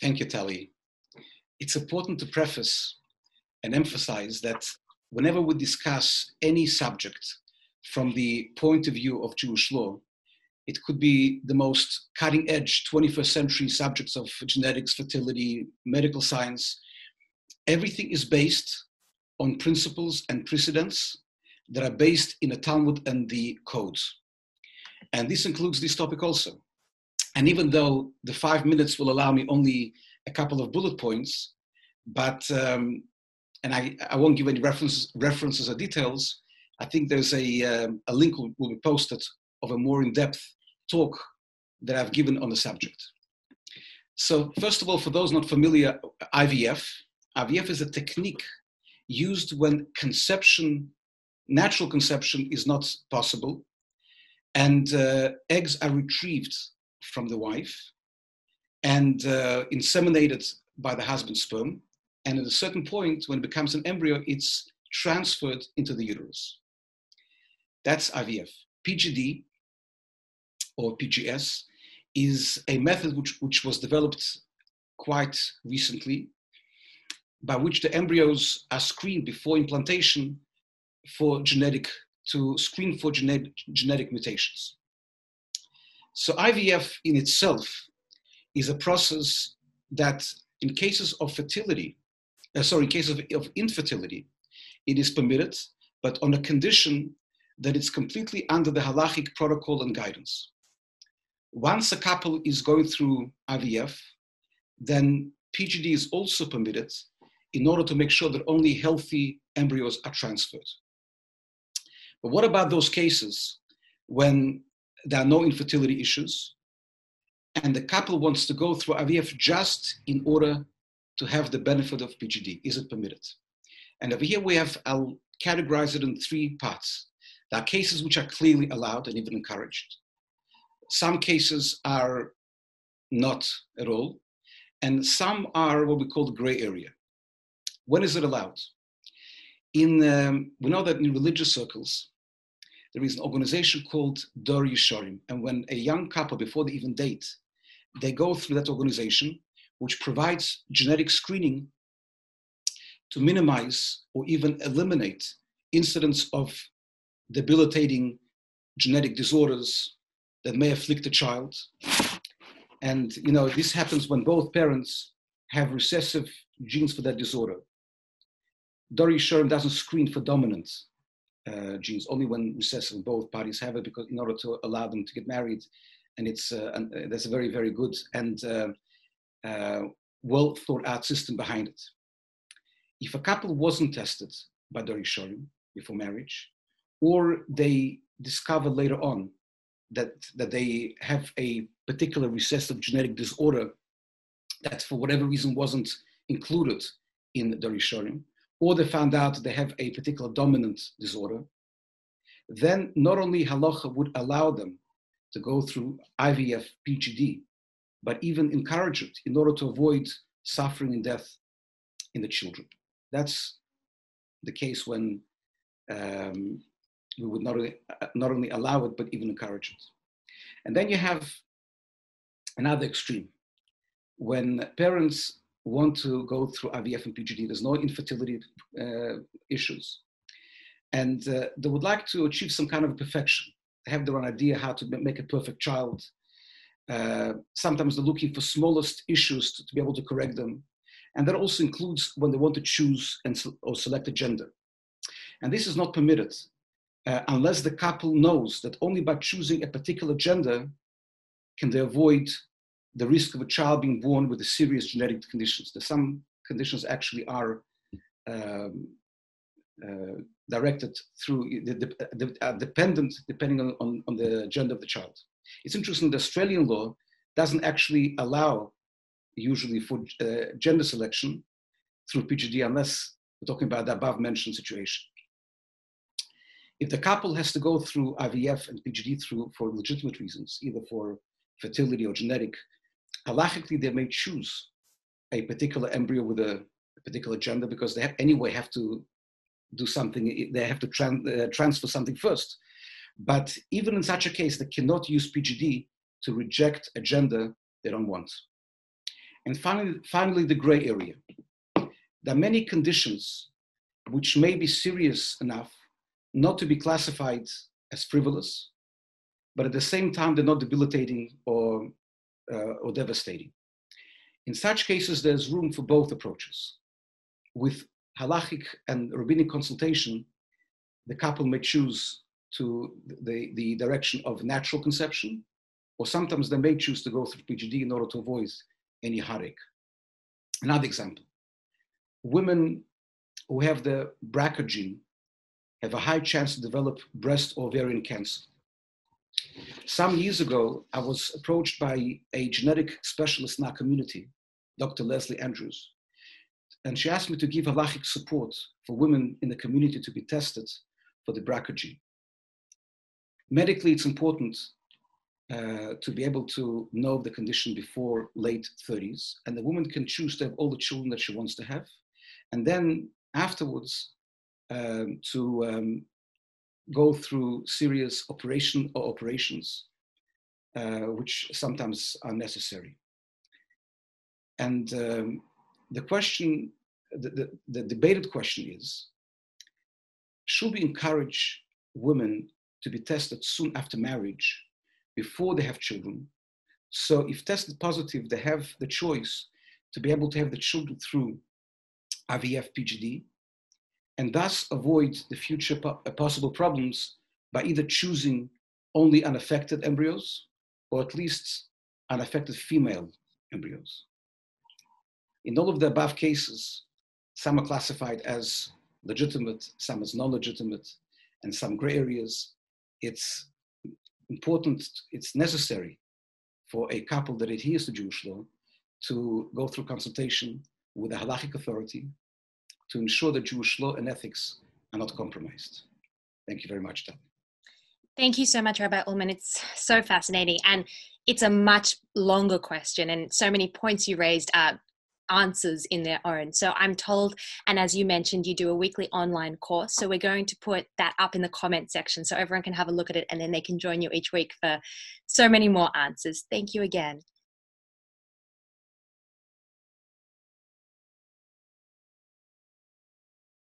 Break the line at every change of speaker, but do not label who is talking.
Thank you, Tali. It's important to preface and emphasize that whenever we discuss any subject from the point of view of Jewish law, it could be the most cutting edge 21st century subjects of genetics, fertility, medical science. Everything is based on principles and precedents that are based in the Talmud and the codes. And this includes this topic also. And even though the five minutes will allow me only a couple of bullet points, but um, and I, I won't give any references, references or details. I think there's a, um, a link will, will be posted of a more in-depth talk that I've given on the subject. So first of all, for those not familiar, IVF, IVF is a technique used when conception, natural conception is not possible, and uh, eggs are retrieved from the wife and uh, inseminated by the husband's sperm. And at a certain point, when it becomes an embryo, it's transferred into the uterus. That's IVF. PGD, or PGS, is a method which, which was developed quite recently, by which the embryos are screened before implantation for genetic, to screen for genetic, genetic mutations. So IVF in itself is a process that in cases of fertility, uh, sorry, in cases of, of infertility, it is permitted, but on a condition that it's completely under the halachic protocol and guidance. Once a couple is going through IVF, then PGD is also permitted in order to make sure that only healthy embryos are transferred. But what about those cases when there are no infertility issues, and the couple wants to go through IVF just in order to have the benefit of PGD. Is it permitted? And over here we have, I'll categorize it in three parts. There are cases which are clearly allowed and even encouraged. Some cases are not at all, and some are what we call the gray area. When is it allowed? In, um, we know that in religious circles, there is an organization called Dor Yeshorim. And when a young couple, before they even date, they go through that organization, which provides genetic screening to minimize or even eliminate incidents of debilitating genetic disorders that may afflict a child. And you know, this happens when both parents have recessive genes for that disorder. Dor Yeshorim doesn't screen for dominant uh, genes. Only when recessive both parties have it because in order to allow them to get married and it's uh, and uh, there's a very very good and uh, uh, well thought out system behind it. If a couple wasn't tested by Dor Yeshorim before marriage or they discover later on that that they have a particular recessive genetic disorder that for whatever reason wasn't included in Dor Yeshorim or they found out they have a particular dominant disorder, then not only halacha would allow them to go through IVF PGD, but even encourage it in order to avoid suffering and death in the children. That's the case when um, we would not not only allow it, but even encourage it. And then you have another extreme when parents want to go through IVF and PGD. There's no infertility uh, issues. And uh, they would like to achieve some kind of perfection. They have their own idea how to make a perfect child. Uh, sometimes they're looking for smallest issues to, to, be able to correct them. And that also includes when they want to choose and or select a gender. And this is not permitted uh, unless the couple knows that only by choosing a particular gender can they avoid the risk of a child being born with a serious genetic conditions. There's some conditions actually are um, uh, directed through the, the, the uh, dependent depending on, on, on, the gender of the child. It's interesting. The Australian law doesn't actually allow usually for uh, gender selection through PGD unless we're talking about the above mentioned situation. If the couple has to go through IVF and PGD through for legitimate reasons, either for fertility or genetic halachically they may choose a particular embryo with a, particular gender because they have, anyway have to do something, they have to tran- uh, transfer something first. But even in such a case, they cannot use PGD to reject a gender they don't want. And finally, finally, the gray area. There are many conditions which may be serious enough not to be classified as frivolous, but at the same time, they're not debilitating or, Uh, or devastating. In such cases, there's room for both approaches. With halachic and rabbinic consultation, the couple may choose to the, the direction of natural conception, or sometimes they may choose to go through PGD in order to avoid any heartache. Another example women who have the BRCA gene have a high chance to develop breast or ovarian cancer. Some years ago, I was approached by a genetic specialist in our community, Dr. Leslie Andrews, and she asked me to give halachic support for women in the community to be tested for the BRCA gene. Medically, it's important uh, to be able to know the condition before late 30s, and the woman can choose to have all the children that she wants to have, and then afterwards um, to um, go through serious operation or operations, uh, which sometimes are necessary. And um, the question, the, the, the debated question is, should we encourage women to be tested soon after marriage before they have children. So if tested positive, they have the choice to be able to have the children through IVF PGD and thus avoid the future po- uh, possible problems by either choosing only unaffected embryos or at least unaffected female embryos. In all of the above cases, some are classified as legitimate, some as non-legitimate, and some gray areas. It's important, it's necessary for a couple that adheres to Jewish law to go through consultation with a halachic authority to ensure that Jewish law and ethics are not compromised. Thank you very much, Tal.
Thank you so much, Rabbi Ullman. It's so fascinating. And it's a much longer question, and so many points you raised are answers in their own. So I'm told, and as you mentioned, you do a weekly online course. So we're going to put that up in the comment section so everyone can have a look at it and then they can join you each week for so many more answers. Thank you again.